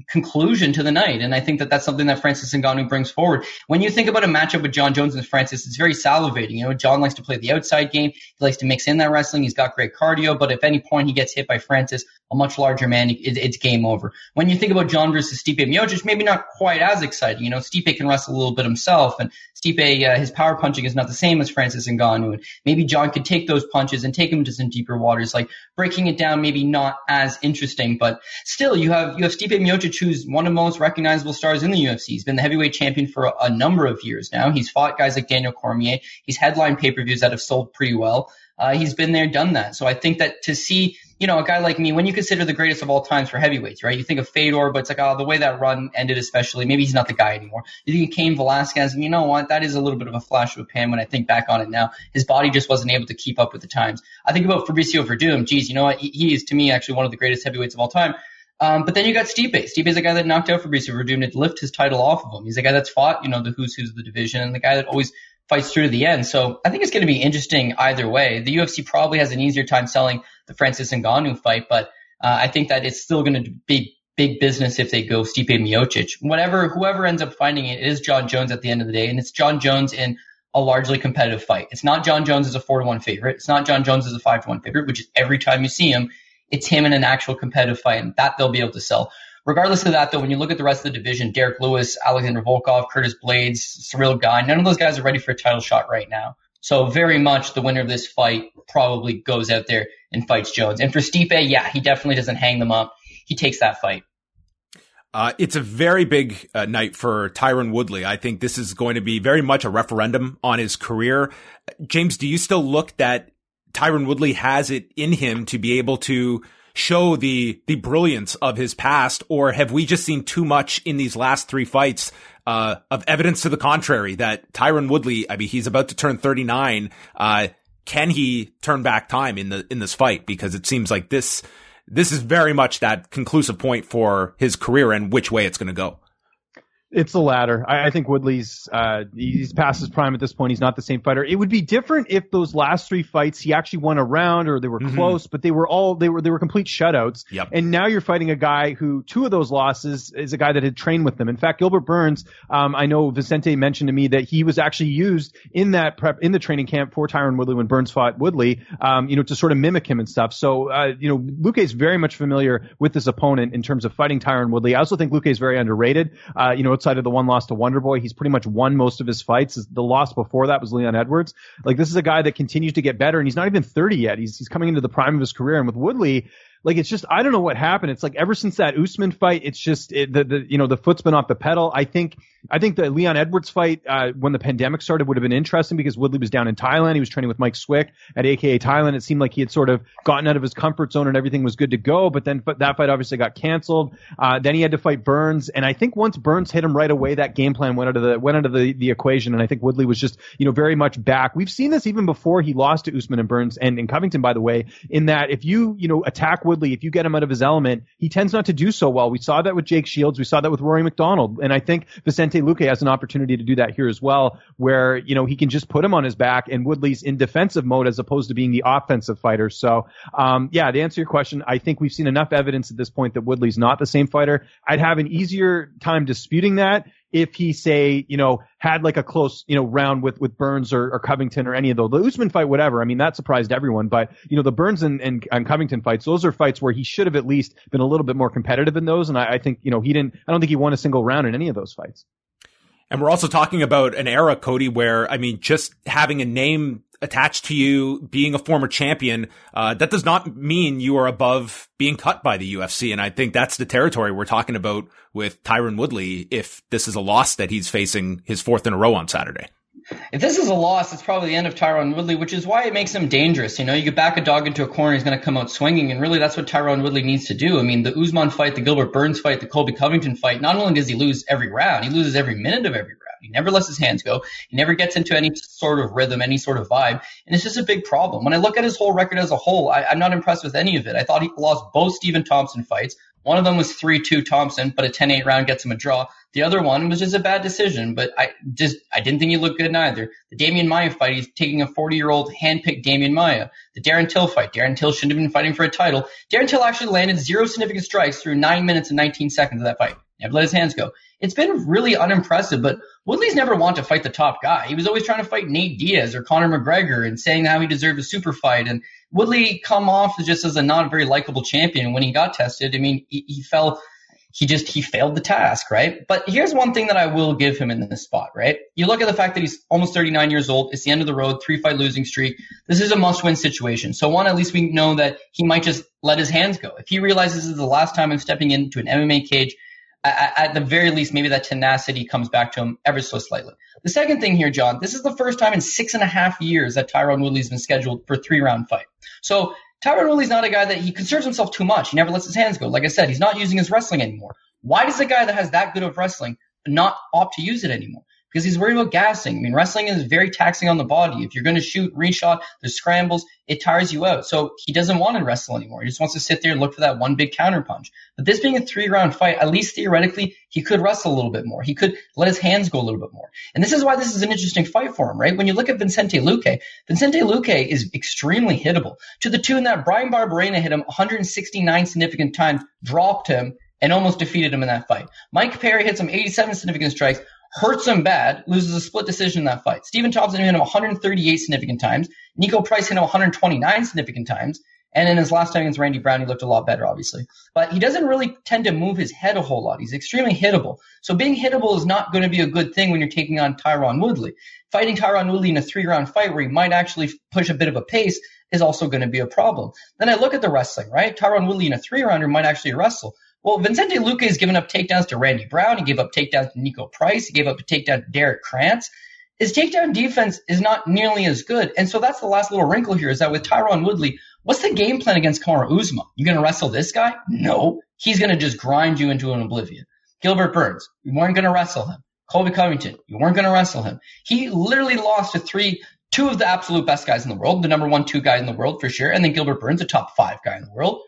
conclusion to the night. And I think that that's something that Francis Ngannou brings forward. When you think about a matchup with Jon Jones and Francis, it's very salivating. You know, Jon likes to play the outside game. He likes to mix in that wrestling. He's got great cardio, but if any point he gets hit by Francis, a much larger man, it, it's game over. When you think about Jon versus Stipe Miocic, maybe not quite as exciting. You know, Stipe can wrestle a little bit himself, and Stipe, uh, his power punching is not the same as Francis Ngannou. And maybe Jon could take those punches and take him to some deeper waters. Like breaking it down, maybe not as interesting, but still, you have you have Stipe Miocic, who's one of the most recognizable stars in the UFC. He's been the heavyweight champion for a, a number of years now. He's fought guys like Daniel Cormier. He's headlined pay per views that have sold pretty well. Uh, he's been there, done that. So I think that to see you know, a guy like me, when you consider the greatest of all times for heavyweights, right? You think of Fedor, but it's like, oh, the way that run ended, especially, maybe he's not the guy anymore. You think of Cain Velasquez, and you know what? That is a little bit of a flash of a pan when I think back on it now. His body just wasn't able to keep up with the times. I think about Fabricio Werdum. Geez, you know what? He, he is, to me, actually one of the greatest heavyweights of all time. Um, but then you got Stipe. Stipe is a guy that knocked out Fabricio Werdum to lift his title off of him. He's a guy that's fought, you know, the who's who's of the division and the guy that always fights through to the end. So I think it's going to be interesting either way. The UFC probably has an easier time selling the Francis Ngannou fight, but uh, I think that it's still going to be big business if they go Stipe Miocic. Whatever, whoever ends up finding it, it is Jon Jones at the end of the day, and it's Jon Jones in a largely competitive fight. It's not Jon Jones as a four to one favorite. It's not Jon Jones as a five to one favorite, which is every time you see him, it's him in an actual competitive fight, and that they'll be able to sell. Regardless of that, though, when you look at the rest of the division, Derrick Lewis, Alexander Volkov, Curtis Blaydes, Ciryl Gane, none of those guys are ready for a title shot right now. So very much the winner of this fight probably goes out there and fights Jones. And for Stipe, yeah, he definitely doesn't hang them up. He takes that fight. Uh, it's a very big uh, night for Tyron Woodley. I think this is going to be very much a referendum on his career. James, do you still look that Tyron Woodley has it in him to be able to show the the brilliance of his past, or have we just seen too much in these last three fights uh, of evidence to the contrary that Tyron Woodley? I mean, he's about to turn 39. Uh, can he turn back time in the in this fight? Because it seems like this this is very much that conclusive point for his career and which way it's going to go. It's the latter. I, I think Woodley's uh, he's past his prime at this point. He's not the same fighter. It would be different if those last three fights he actually won a round or they were mm-hmm. close, but they were all they were they were complete shutouts. Yep. And now you're fighting a guy who two of those losses is a guy that had trained with them. In fact, Gilbert Burns, um, I know Vicente mentioned to me that he was actually used in that prep in the training camp for Tyron Woodley when Burns fought Woodley, um, you know, to sort of mimic him and stuff. So uh, you know, Luque is very much familiar with this opponent in terms of fighting Tyron Woodley. I also think Luque is very underrated. Uh, you know, outside of the one loss to Wonderboy, He's pretty much won most of his fights. The loss before that was Leon Edwards. Like this is a guy that continues to get better, and he's not even 30 yet. He's he's coming into the prime of his career. And with Woodley, like it's just I don't know what happened. It's like ever since that Usman fight, it's just it, the the you know the foot's been off the pedal. I think I think the Leon Edwards fight uh, when the pandemic started would have been interesting because Woodley was down in Thailand. He was training with Mike Swick at AKA Thailand. It seemed like he had sort of gotten out of his comfort zone and everything was good to go. But then but that fight obviously got canceled. Uh, then he had to fight Burns, and I think once Burns hit him right away, that game plan went out of the went out of the, the equation. And I think Woodley was just you know very much back. We've seen this even before he lost to Usman and Burns and in Covington, by the way, in that if you you know attack Woodley, if you get him out of his element, he tends not to do so well. We saw that with Jake Shields. We saw that with Rory MacDonald, and I think Vicente Luque has an opportunity to do that here as well, where, you know, he can just put him on his back and Woodley's in defensive mode as opposed to being the offensive fighter. So, um, yeah, to answer your question, I think we've seen enough evidence at this point that Woodley's not the same fighter. I'd have an easier time disputing that if he say, you know, had like a close, you know, round with, with Burns or, or Covington or any of those. The Usman fight, whatever. I mean, that surprised everyone. But, you know, the Burns and, and, and Covington fights, those are fights where he should have at least been a little bit more competitive in those. And I, I think, you know, he didn't, I don't think he won a single round in any of those fights. And we're also talking about an era, Cody, where, I mean, just having a name attached to you, being a former champion, uh, that does not mean you are above being cut by the UFC. And I think that's the territory we're talking about with Tyron Woodley if this is a loss that he's facing his fourth in a row on Saturday. If this is a loss, it's probably the end of Tyron Woodley, which is why it makes him dangerous. You know, you get back a dog into a corner, he's going to come out swinging, and really that's what Tyron Woodley needs to do. I mean, the Usman fight, the Gilbert Burns fight, the Colby Covington fight, not only does he lose every round, he loses every minute of every round. He never lets his hands go. He never gets into any sort of rhythm, any sort of vibe. And it's just a big problem. When I look at his whole record as a whole, I, I, am not impressed with any of it. I thought he lost both Stephen Thompson fights. One of them was 3-2 Thompson, but a 10-8 round gets him a draw. The other one was just a bad decision, but I just I didn't think he looked good neither. The Demian Maya fight, he's taking a 40 year old handpicked Demian Maya. The Darren Till fight, Darren Till shouldn't have been fighting for a title. Darren Till actually landed zero significant strikes through nine minutes and 19 seconds of that fight. Never let his hands go. It's been really unimpressive, but Woodley's never wanted to fight the top guy. He was always trying to fight Nate Diaz or Conor McGregor and saying how he deserved a super fight. And Woodley come off just as a not very likable champion when he got tested. I mean, he, he fell he just he failed the task, right? But here's one thing that I will give him in this spot, right? You look at the fact that he's almost 39 years old. It's the end of the road, three fight losing streak. This is a must win situation. So one, at least we know that he might just let his hands go. If he realizes this is the last time I'm stepping into an MMA cage, at the very least, maybe that tenacity comes back to him ever so slightly. The second thing here, John, this is the first time in six and a half years that Tyron Woodley's been scheduled for a three round fight. So Tyron Woodley's not a guy that he conserves himself too much. He never lets his hands go. Like I said, he's not using his wrestling anymore. Why does a guy that has that good of wrestling not opt to use it anymore? Because he's worried about gassing. I mean, wrestling is very taxing on the body. If you're going to shoot, reshot, there's scrambles, it tires you out. So he doesn't want to wrestle anymore. He just wants to sit there and look for that one big counter punch. But this being a three round fight, at least theoretically, he could wrestle a little bit more. He could let his hands go a little bit more. And this is why this is an interesting fight for him, right? When you look at Vincente Luque, Vincente Luque is extremely hittable to the tune that Bryan Barberena hit him 169 significant times, dropped him, and almost defeated him in that fight. Mike Perry hits him 87 significant strikes, hurts him bad, loses a split decision in that fight. Stephen Thompson hit him 138 significant times. Niko Price hit him 129 significant times. And in his last time against Randy Brown, he looked a lot better, obviously. But he doesn't really tend to move his head a whole lot. He's extremely hittable. So being hittable is not going to be a good thing when you're taking on Tyron Woodley. Fighting Tyron Woodley in a three round fight where he might actually push a bit of a pace is also going to be a problem. Then I look at the wrestling, right? Tyron Woodley in a three rounder might actually wrestle. Well, Vicente Luque has given up takedowns to Randy Brown. He gave up takedowns to Niko Price. He gave up a takedown to Derrick Krantz. His takedown defense is not nearly as good. And so that's the last little wrinkle here is that with Tyron Woodley, what's the game plan against Kamaru Usman? You going to wrestle this guy? No. He's going to just grind you into an oblivion. Gilbert Burns, you weren't going to wrestle him. Colby Covington, you weren't going to wrestle him. He literally lost to three, two of the absolute best guys in the world, the number one, two guy in the world for sure, and then Gilbert Burns, a top five guy in the world.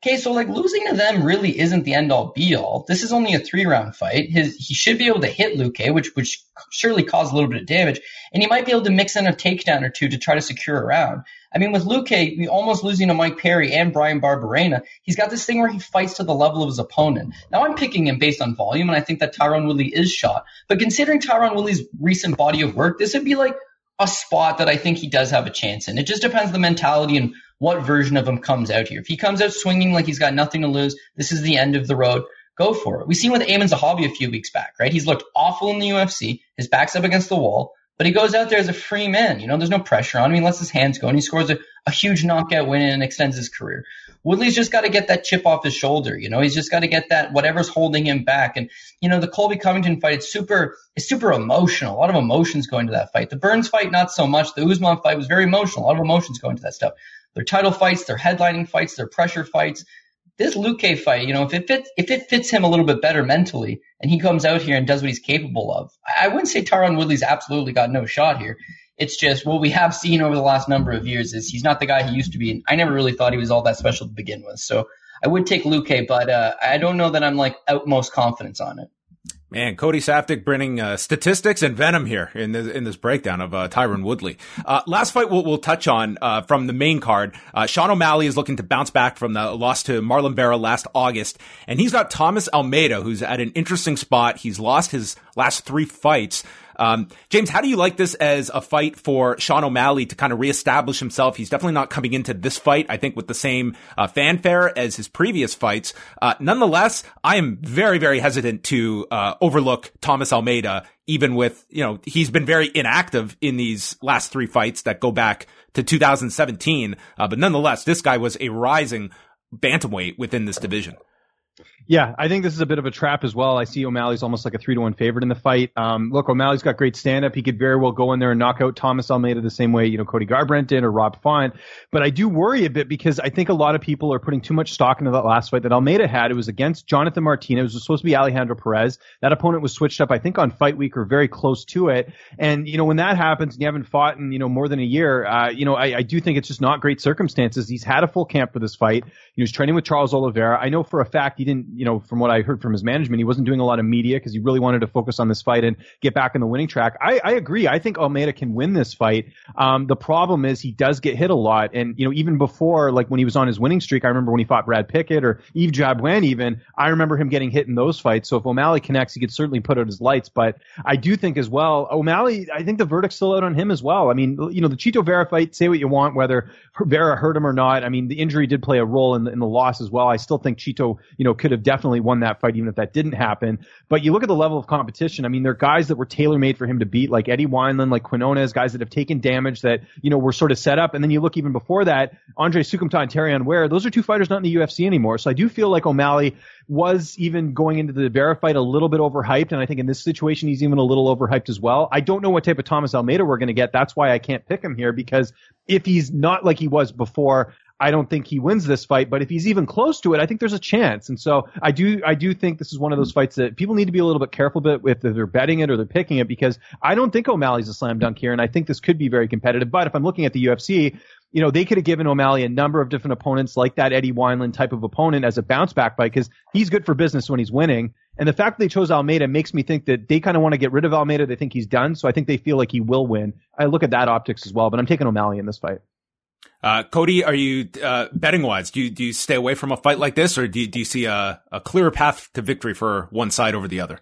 Okay, so like losing to them really isn't the end all be all. This is only a three round fight. His he should be able to hit Luque, which which surely cause a little bit of damage, and he might be able to mix in a takedown or two to try to secure a round. I mean, with we almost losing to Mike Perry and Bryan Barberena, he's got this thing where he fights to the level of his opponent. Now I'm picking him based on volume, and I think that Tyron Woodley is shot. But considering Tyron Woodley's recent body of work, this would be like a spot that I think he does have a chance in. It just depends the mentality and what version of him comes out here. If he comes out swinging like he's got nothing to lose, this is the end of the road. Go for it. We seen with Aiemann Zahabi a few weeks back, right? He's looked awful in the UFC. His back's up against the wall, but he goes out there as a free man. You know, there's no pressure on him. He lets his hands go and he scores a, a huge knockout win and extends his career. Woodley's just got to get that chip off his shoulder. You know, he's just got to get that whatever's holding him back. And you know, the Colby Covington fight, it's super, it's super emotional. A lot of emotions going to that fight. The Burns fight, not so much. The Usman fight was very emotional. A lot of emotions going to that stuff. Their title fights, their headlining fights, their pressure fights. This Luque fight, you know, if it fits, if it fits him a little bit better mentally, and he comes out here and does what he's capable of, I wouldn't say Tyron Woodley's absolutely got no shot here. It's just what we have seen over the last number of years is he's not the guy he used to be. And I never really thought he was all that special to begin with. So I would take Luque, but uh, I don't know that I'm like utmost confidence on it. Man, Cody Saftik bringing uh, statistics and venom here in this in this breakdown of uh, Tyron Woodley. Uh, last fight we'll, we'll touch on uh, from the main card. Uh, Sean O'Malley is looking to bounce back from the loss to Marlon Vera last August, and he's got Thomas Almeida, who's at an interesting spot. He's lost his last three fights. Um, James, how do you like this as a fight for Sean O'Malley to kind of reestablish himself? He's definitely not coming into this fight, I think, with the same uh, fanfare as his previous fights. Uh, nonetheless, I am very, very hesitant to uh, overlook Thomas Almeida, even with, you know, he's been very inactive in these last three fights that go back to 2017. Uh, but nonetheless, this guy was a rising bantamweight within this division. Yeah, I think this is a bit of a trap as well. I see O'Malley's almost like a three to one favorite in the fight. Um, look, O'Malley's got great stand up. He could very well go in there and knock out Thomas Almeida the same way, you know, Cody Garbrandt did or Rob Font. But I do worry a bit because I think a lot of people are putting too much stock into that last fight that Almeida had. It was against Jonathan Martinez. It was supposed to be Alejandro Perez. That opponent was switched up, I think, on fight week or very close to it. And, you know, when that happens and you haven't fought in, you know, more than a year, uh, you know, I, I do think it's just not great circumstances. He's had a full camp for this fight. He was training with Charles Oliveira. I know for a fact he didn't, you know, from what I heard from his management, he wasn't doing a lot of media because he really wanted to focus on this fight and get back in the winning track. I, I agree. I think Almeida can win this fight. Um, the problem is he does get hit a lot. And, you know, even before, like when he was on his winning streak, I remember when he fought Brad Pickett or Yves Jabouin even, I remember him getting hit in those fights. So if O'Malley connects, he could certainly put out his lights. But I do think as well, O'Malley, I think the verdict's still out on him as well. I mean, you know, the Chito Vera fight, say what you want, whether Vera hurt him or not. I mean, the injury did play a role in the, in the loss as well. I still think Chito, you know, could have definitely won that fight even if that didn't happen. But you look at the level of competition. I mean, there are guys that were tailor made for him to beat, like Eddie Wineland, like Quinones, guys that have taken damage that, you know, were sort of set up. And then you look even before that, Andre Soukhamthath and Terrion Ware, those are two fighters not in the UFC anymore. So I do feel like O'Malley was even going into the Vera fight a little bit overhyped. And I think in this situation, he's even a little overhyped as well. I don't know what type of Thomas Almeida we're going to get. That's why I can't pick him here because if he's not like he was before, I don't think he wins this fight, but if he's even close to it, I think there's a chance. And so I do, I do think this is one of those fights that people need to be a little bit careful with if they're betting it or they're picking it because I don't think O'Malley's a slam dunk here. And I think this could be very competitive. But if I'm looking at the UFC, you know, they could have given O'Malley a number of different opponents like that Eddie Wineland type of opponent as a bounce back fight because he's good for business when he's winning. And the fact that they chose Almeida makes me think that they kind of want to get rid of Almeida. They think he's done. So I think they feel like he will win. I look at that optics as well, but I'm taking O'Malley in this fight. Uh, Cody, are you uh, betting wise? Do you do you stay away from a fight like this, or do you, do you see a, a clearer path to victory for one side over the other?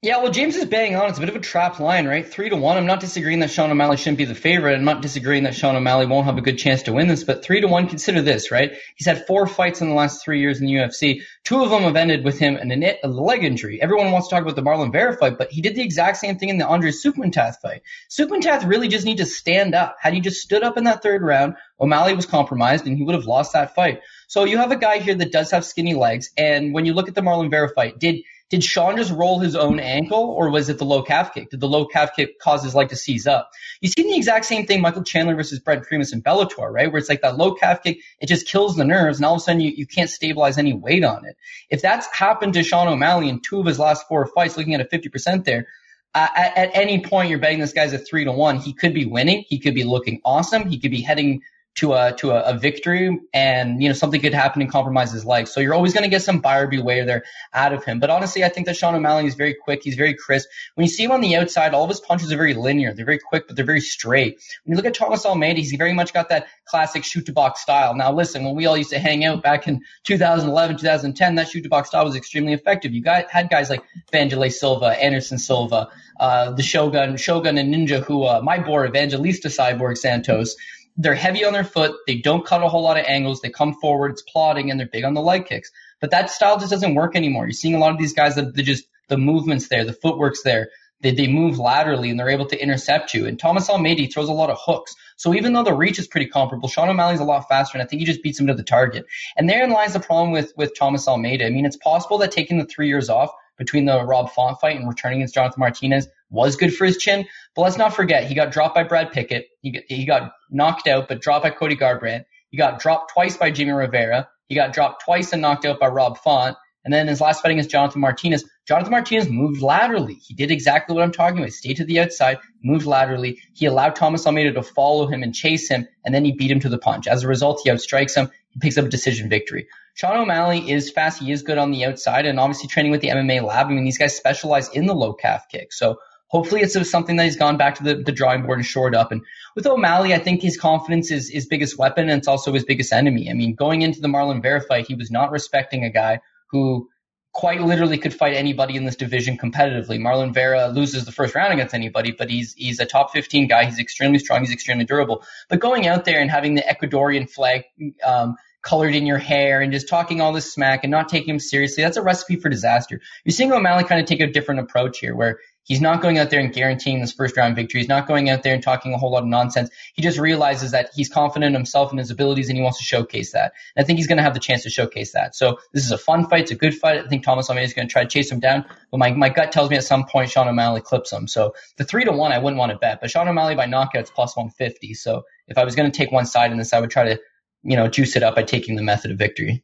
Yeah, well, James is bang on. It's a bit of a trap line, right? Three to one. I'm not disagreeing that Sean O'Malley shouldn't be the favorite. I'm not disagreeing that Sean O'Malley won't have a good chance to win this, but three to one, consider this, right? He's had four fights in the last three years in the UFC. Two of them have ended with him in a, leg injury. Everyone wants to talk about the Marlon Vera fight, but he did the exact same thing in the Andre Soukhamthath fight. Soukhamthath really just need to stand up. Had he just stood up in that third round, O'Malley was compromised and he would have lost that fight. So you have a guy here that does have skinny legs, and when you look at the Marlon Vera fight, did did Sean just roll his own ankle, or was it the low calf kick? Did the low calf kick cause his leg to seize up? You see the exact same thing, Michael Chandler versus Brent Primus in Bellator, right? Where it's like that low calf kick, it just kills the nerves, and all of a sudden you, you can't stabilize any weight on it. If that's happened to Sean O'Malley in two of his last four fights, looking at a 50% there, uh, at, at any point you're betting this guy's a three to one. He could be winning. He could be looking awesome. He could be heading to a to a, a, victory, and you know something could happen and compromise his life. So you're always going to get some buyer beware there out of him. But honestly, I think that Sean O'Malley is very quick. He's very crisp. When you see him on the outside, all of his punches are very linear. They're very quick, but they're very straight. When you look at Thomas Almeida, he's very much got that classic shoot to box style. Now listen, when we all used to hang out back in 2011, 2010, that shoot to box style was extremely effective. You got had guys like Wanderlei Silva, Anderson Silva, uh, the Shogun, Shogun and Ninja, who uh, my boy Evangelista Cyborg Santos they're heavy on their foot. They don't cut a whole lot of angles. They come forward. It's plodding and they're big on the leg kicks. But that style just doesn't work anymore. You're seeing a lot of these guys that they just the movement's there, the footwork's there. They, they move laterally and they're able to intercept you. And Thomas Almeida throws a lot of hooks. So even though the reach is pretty comparable, Sean O'Malley's a lot faster, and I think he just beats him to the target. And therein lies the problem with with Thomas Almeida. I mean, it's possible that taking the three years off between the Rob Font fight and returning against Jonathan Martinez was good for his chin. But let's not forget, he got dropped by Brad Pickett. He got, he got knocked out, but dropped by Cody Garbrandt. He got dropped twice by Jimmy Rivera. He got dropped twice and knocked out by Rob Font. And then his last fight against Jonathan Martinez, Jonathan Martinez moved laterally. He did exactly what I'm talking about. Stayed to the outside, moved laterally. He allowed Thomas Almeida to follow him and chase him, and then he beat him to the punch. As a result, he outstrikes him. He picks up a decision victory. Sean O'Malley is fast. He is good on the outside, and obviously training with the MMA lab. I mean, these guys specialize in the low calf kick. So hopefully it's something that he's gone back to the, the drawing board and shored up. And with O'Malley, I think his confidence is his biggest weapon, and it's also his biggest enemy. I mean, going into the Marlon Vera fight, he was not respecting a guy who quite literally could fight anybody in this division competitively. Marlon Vera loses the first round against anybody, but he's he's a top 15 guy. He's extremely strong. He's extremely durable. But going out there and having the Ecuadorian flag um, colored in your hair and just talking all this smack and not taking him seriously, that's a recipe for disaster. You're seeing O'Malley kind of take a different approach here where he's not going out there and guaranteeing this first round victory. He's not going out there and talking a whole lot of nonsense. He just realizes that he's confident in himself and his abilities and he wants to showcase that. And I think he's going to have the chance to showcase that. So this is a fun fight. It's a good fight. I think Thomas Almeida is going to try to chase him down. But my, my gut tells me at some point Sean O'Malley clips him. So the three to one, I wouldn't want to bet, but Sean O'Malley by knockouts plus 150. So if I was going to take one side in this, I would try to you know, juice it up by taking the method of victory.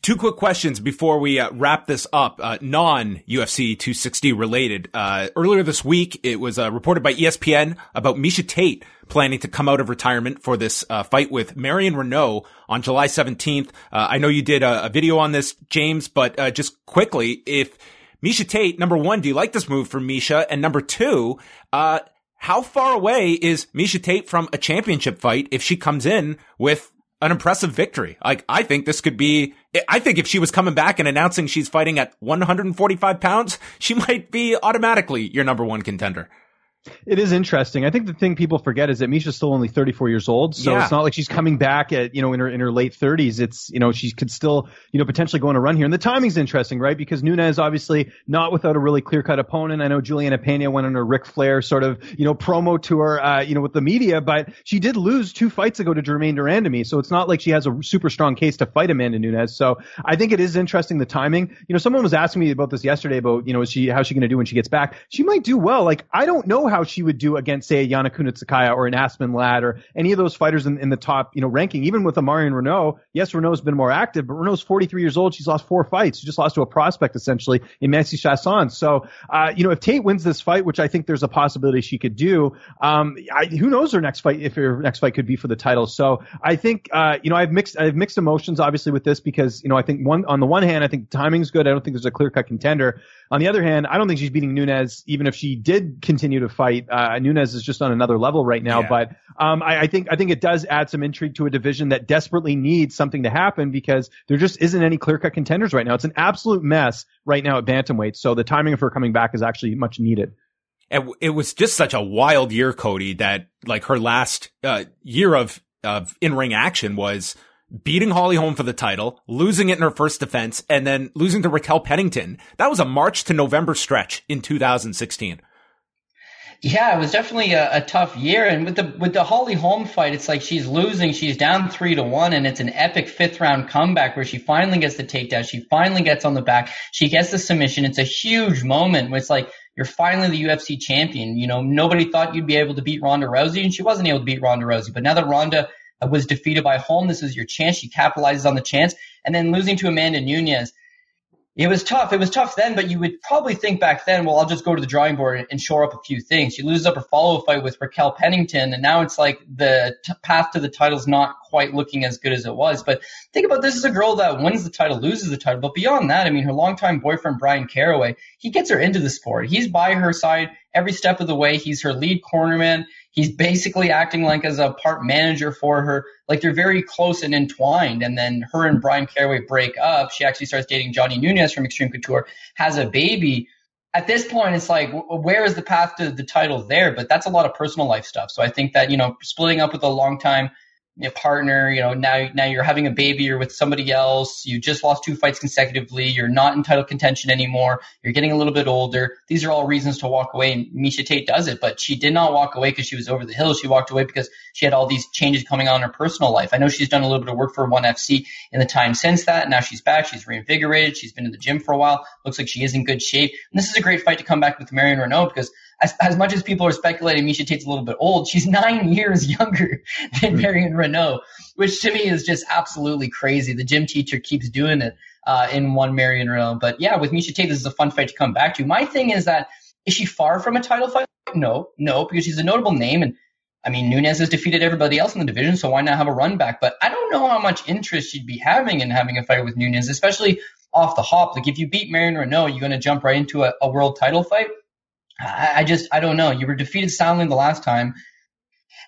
Two quick questions before we uh, wrap this up. Uh, non UFC 260 related. Uh, earlier this week, it was uh, reported by ESPN about Miesha Tate planning to come out of retirement for this uh, fight with Marion Reneau on July 17th. Uh, I know you did a, a, video on this, James, but just quickly, if Miesha Tate, number one, do you like this move from Miesha? And number two, how far away is Miesha Tate from a championship fight if she comes in with an impressive victory. Like, I think this could be, I think if she was coming back and announcing she's fighting at 145 pounds, she might be automatically your number one contender. It is interesting. I think the thing people forget is that Miesha's still only 34 years old, so yeah. it's not like she's coming back at you know in her in her late 30s. It's you know she could still you know potentially go on a run here, and the timing's interesting, right? Because Nunes obviously not without a really clear cut opponent. I know Juliana Pena went on a Ric Flair sort of you know promo tour, uh, you know with the media, but she did lose two fights ago to Germaine de Randamie, so it's not like she has a super strong case to fight Amanda Nunes. So I think it is interesting the timing. You know, someone was asking me about this yesterday about you know is she how's she going to do when she gets back? She might do well. Like I don't know how she would do against, say, a Yana Kunitskaya or an Aspen Ladd or any of those fighters in, in the top, you know, ranking. Even with a Marion Reneau, yes, Reneau's been more active, but Reneau's 43 years old. She's lost four fights. She just lost to a prospect essentially in Macy Chiasson. So, uh, you know, if Tate wins this fight, which I think there's a possibility she could do, um, I, who knows her next fight if her next fight could be for the title. So I think, uh, you know, I've mixed, I have mixed emotions obviously with this because, you know, I think one, on the one hand, I think timing's good. I don't think there's a clear cut contender. On the other hand, I don't think she's beating Nunes, even if she did continue to fight. Uh, Nunes is just on another level right now. Yeah. But um, I, I, think I think it does add some intrigue to a division that desperately needs something to happen because there just isn't any clear cut contenders right now. It's an absolute mess right now at bantamweight. So the timing of her coming back is actually much needed. And it, was just such a wild year, Cody, that like her last uh, year of of in ring action was beating Holly Holm for the title, losing it in her first defense, and then losing to Raquel Pennington. That was a March to November stretch in 2016. Yeah, it was definitely a, a, tough year. And with the with the Holly Holm fight, it's like she's losing, she's down three to one, and it's an epic fifth round comeback where she finally gets the takedown, she finally gets on the back, she gets the submission. It's a huge moment where it's like you're finally the UFC champion. You know, nobody thought you'd be able to beat Ronda Rousey, and she wasn't able to beat Ronda Rousey. But now that Ronda was defeated by Holm. This is your chance. She capitalizes on the chance. And then losing to Amanda Nunes. It was tough. It was tough then, but you would probably think back then, well, I'll just go to the drawing board and shore up a few things. She loses up her follow fight with Raquel Pennington, and now it's like the t- path to the title is not quite looking as good as it was. But think about this is a girl that wins the title, loses the title. But beyond that, I mean, her longtime boyfriend, Bryan Caraway, he gets her into the sport. He's by her side every step of the way. He's her lead cornerman. He's basically acting like as a part manager for her. Like they're very close and entwined. And then her and Bryan Caraway break up. She actually starts dating Johnny Nunes from Extreme Couture, has a baby. At this point, it's like, where is the path to the title there? But that's a lot of personal life stuff. So I think that, you know, splitting up with a long time a partner, you know, now now you're having a baby, you're with somebody else, you just lost two fights consecutively, you're not in title contention anymore, you're getting a little bit older. These are all reasons to walk away, and Miesha Tate does it, but she did not walk away because she was over the hill. She walked away because she had all these changes coming on in her personal life. I know she's done a little bit of work for ONE FC in the time since that. Now she's back, she's reinvigorated, she's been in the gym for a while, looks like she is in good shape. And this is a great fight to come back with Marion Reneau because as, as much as people are speculating Miesha Tate's a little bit old, she's nine years younger than hmm. Marion Reneau, which to me is just absolutely crazy. The gym teacher keeps doing it uh, in one Marion Reneau. But yeah, with Miesha Tate, this is a fun fight to come back to. My thing is that is she far from a title fight? No, no, because she's a notable name and I mean, Nunes has defeated everybody else in the division, so why not have a run back? But I don't know how much interest she'd be having in having a fight with Nunes, especially off the hop. Like, if you beat Marion Reneau, you're going to jump right into a, a world title fight. I, I just I don't know. You were defeated soundly the last time.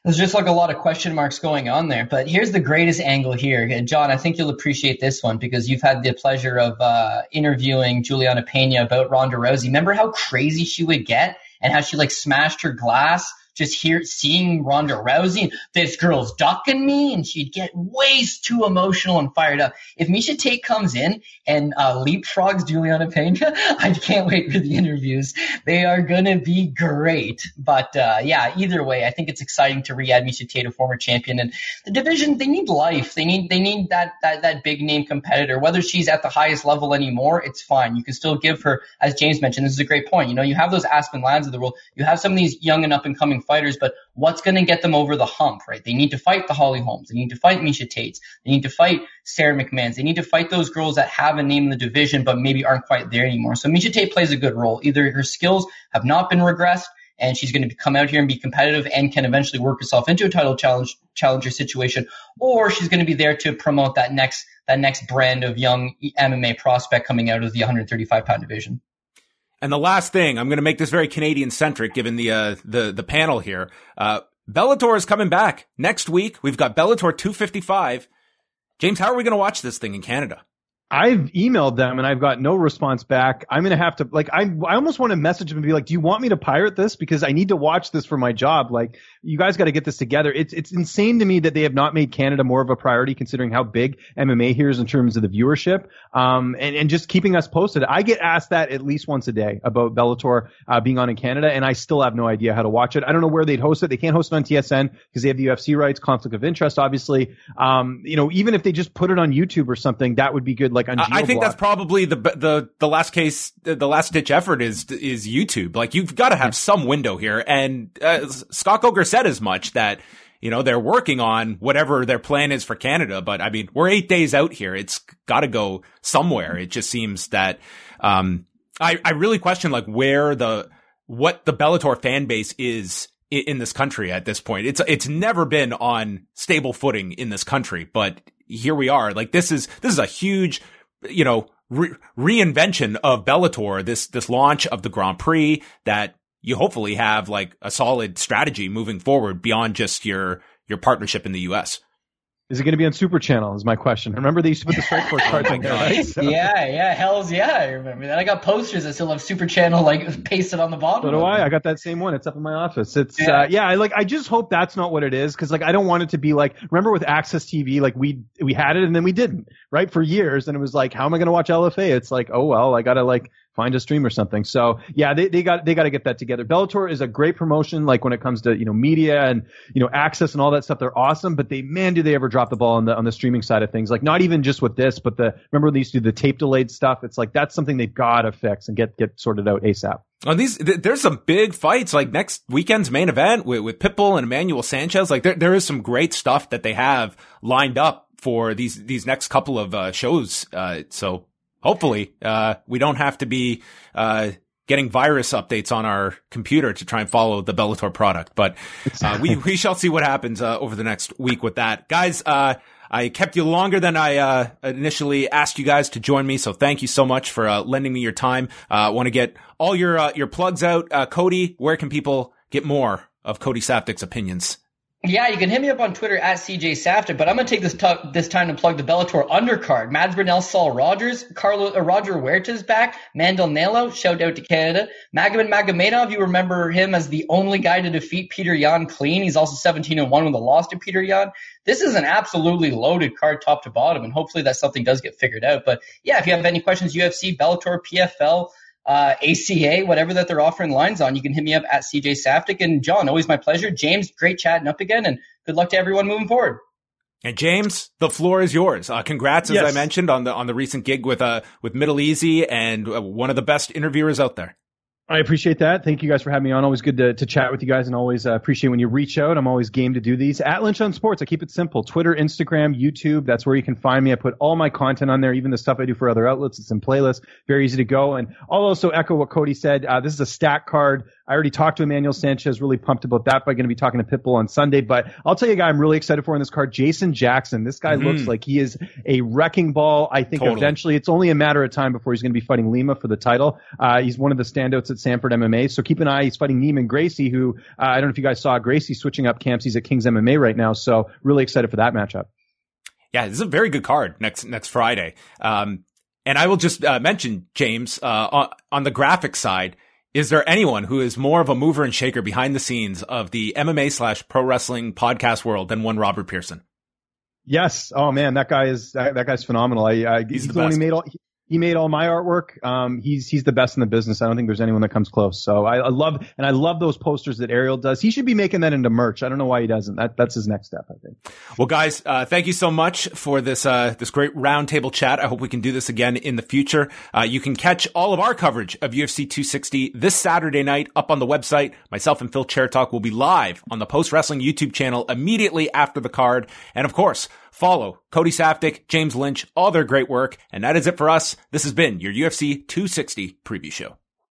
There's just like a lot of question marks going on there. But here's the greatest angle here. John, I think you'll appreciate this one because you've had the pleasure of uh, interviewing Juliana Pena about Ronda Rousey. Remember how crazy she would get and how she like smashed her glass just hear seeing Ronda Rousey, this girl's ducking me, and she'd get way too emotional and fired up. If Miesha Tate comes in and uh, leapfrogs Juliana Pena, I can't wait for the interviews. They are gonna be great. But uh, yeah, either way, I think it's exciting to re-add Miesha Tate, a former champion, and the division. They need life. They need they need that that that big name competitor. Whether she's at the highest level anymore, it's fine. You can still give her, as James mentioned, this is a great point. You know, you have those Aspen Ladds of the world. You have some of these young and up and coming fighters, but what's going to get them over the hump, right? They need to fight the Holly Holmes. They need to fight Miesha Tates. They need to fight Sara McManns. They need to fight those girls that have a name in the division, but maybe aren't quite there anymore. So Miesha Tate plays a good role. Either her skills have not been regressed and she's going to come out here and be competitive and can eventually work herself into a title challenge challenger situation, or she's going to be there to promote that next that next brand of young MMA prospect coming out of the 135 pound division. And the last thing, I'm going to make this very Canadian centric, given the uh, the the panel here. Uh, Bellator is coming back next week. We've got Bellator 255. James, how are we going to watch this thing in Canada? I've emailed them and I've got no response back. I'm gonna have to like I I almost want to message them and be like, do you want me to pirate this because I need to watch this for my job? Like you guys got to get this together. It's it's insane to me that they have not made Canada more of a priority considering how big MMA here is in terms of the viewership. Um and and just keeping us posted. I get asked that at least once a day about Bellator uh, being on in Canada, and I still have no idea how to watch it. I don't know where they'd host it. They can't host it on TSN because they have the UFC rights, conflict of interest, obviously. Um you know even if they just put it on YouTube or something, that would be good. Like on I think that's probably the the the last case, the last ditch effort is is YouTube. Like you've got to have some window here, and uh, Scott Coker said as much that you know they're working on whatever their plan is for Canada. But I mean, we're eight days out here. It's got to go somewhere. It just seems that um, I I really question like where the what the Bellator fan base is in this country at this point. It's it's never been on stable footing in this country, but here we are. Like this is this is a huge you know, re- reinvention of Bellator, this, this launch of the Grand Prix that you hopefully have like a solid strategy moving forward beyond just your, your partnership in the US. Is it going to be on Super Channel? Is my question. Remember they used to put the Strikeforce cards on there, right? So. Yeah, yeah, hell's yeah, I remember that. I got posters that still have Super Channel like pasted on the bottom. So do I. I got that same one. It's up in my office. It's yeah, uh, yeah I like. I just hope that's not what it is because like I don't want it to be like. Remember with Access TV, like we we had it and then we didn't, right? For years, and it was like, how am I going to watch LFA? It's like, oh well, I got to like find a stream or something. So yeah, they, they got they got to get that together. Bellator is a great promotion, like when it comes to you know media and you know access and all that stuff. They're awesome, but they man, do they ever drop the ball on the on the streaming side of things? Like not even just with this, but the remember they used to do the tape delayed stuff. It's like that's something they've got to fix and get get sorted out asap. On these, th- there's some big fights. Like next weekend's main event with, with Pitbull and Emmanuel Sanchez. Like there, there is some great stuff that they have lined up for these these next couple of uh, shows. Uh, so hopefully, uh, we don't have to be, uh, getting virus updates on our computer to try and follow the Bellator product. But, uh, we, we shall see what happens, uh, over the next week with that. Guys, uh, I kept you longer than I uh, initially asked you guys to join me, so thank you so much for uh, lending me your time. I uh, want to get all your your plugs out. Cody, where can people get more of Cody Saftik's opinions? Yeah, you can hit me up on Twitter at CJ Saftik, but I'm going to take this t- this time to plug the Bellator undercard. Mads Burnell, Saul Rogers, Carlo, uh, Roger Huerta's back, Mandel Nallo, shout out to Canada. Magomed Magomedov, you remember him as the only guy to defeat Peter Yan clean. He's also 17 and 1 with a loss to Peter Yan. This is an absolutely loaded card top to bottom, and hopefully that something does get figured out. But yeah, if you have any questions, UFC, Bellator, PFL, uh, ACA, whatever that they're offering lines on, you can hit me up at CJ Saftik. And John, always my pleasure. James, great chatting up again, and good luck to everyone moving forward. And James, the floor is yours. Uh, congrats, as yes. I mentioned, on the on the recent gig with uh with MiddleEasy and uh, one of the best interviewers out there. I appreciate that. Thank you guys for having me on. Always good to, to chat with you guys and always uh, appreciate when you reach out. I'm always game to do these. At Lynch on Sports, I keep it simple. Twitter, Instagram, YouTube, that's where you can find me. I put all my content on there, even the stuff I do for other outlets. It's in playlists. Very easy to go. And I'll also echo what Cody said. Uh, this is a stack card. I already talked to Emmanuel Sanchez, really pumped about that, but I'm going to be talking to Pitbull on Sunday. But I'll tell you a guy I'm really excited for in this card, Jason Jackson. This guy mm-hmm. looks like he is a wrecking ball. I think totally. eventually it's only a matter of time before he's going to be fighting Lima for the title. Uh, he's one of the standouts at Sanford MMA. So keep an eye. He's fighting Neiman Gracie, who uh, I don't know if you guys saw Gracie switching up camps. He's at King's MMA right now. So really excited for that matchup. Yeah, this is a very good card next next Friday. Um, and I will just uh, mention James uh, on, on the graphic side is there anyone who is more of a mover and shaker behind the scenes of the MMA slash pro wrestling podcast world than one Robert Pearson? Yes. Oh man, that guy is that, that guy's phenomenal. I, I he's, he's the, the one who made all. He, he made all my artwork. Um, he's he's the best in the business. I don't think there's anyone that comes close. So I, I love and I love those posters that Ariel does. He should be making that into merch. I don't know why he doesn't. That that's his next step, I think. Well, guys, uh, thank you so much for this uh, this great roundtable chat. I hope we can do this again in the future. Uh, you can catch all of our coverage of UFC 260 this Saturday night up on the website. Myself and Phil Chairtalk will be live on the Post Wrestling YouTube channel immediately after the card, and of course. Follow Cody Saftik, James Lynch, all their great work. And that is it for us. This has been your UFC 260 preview show.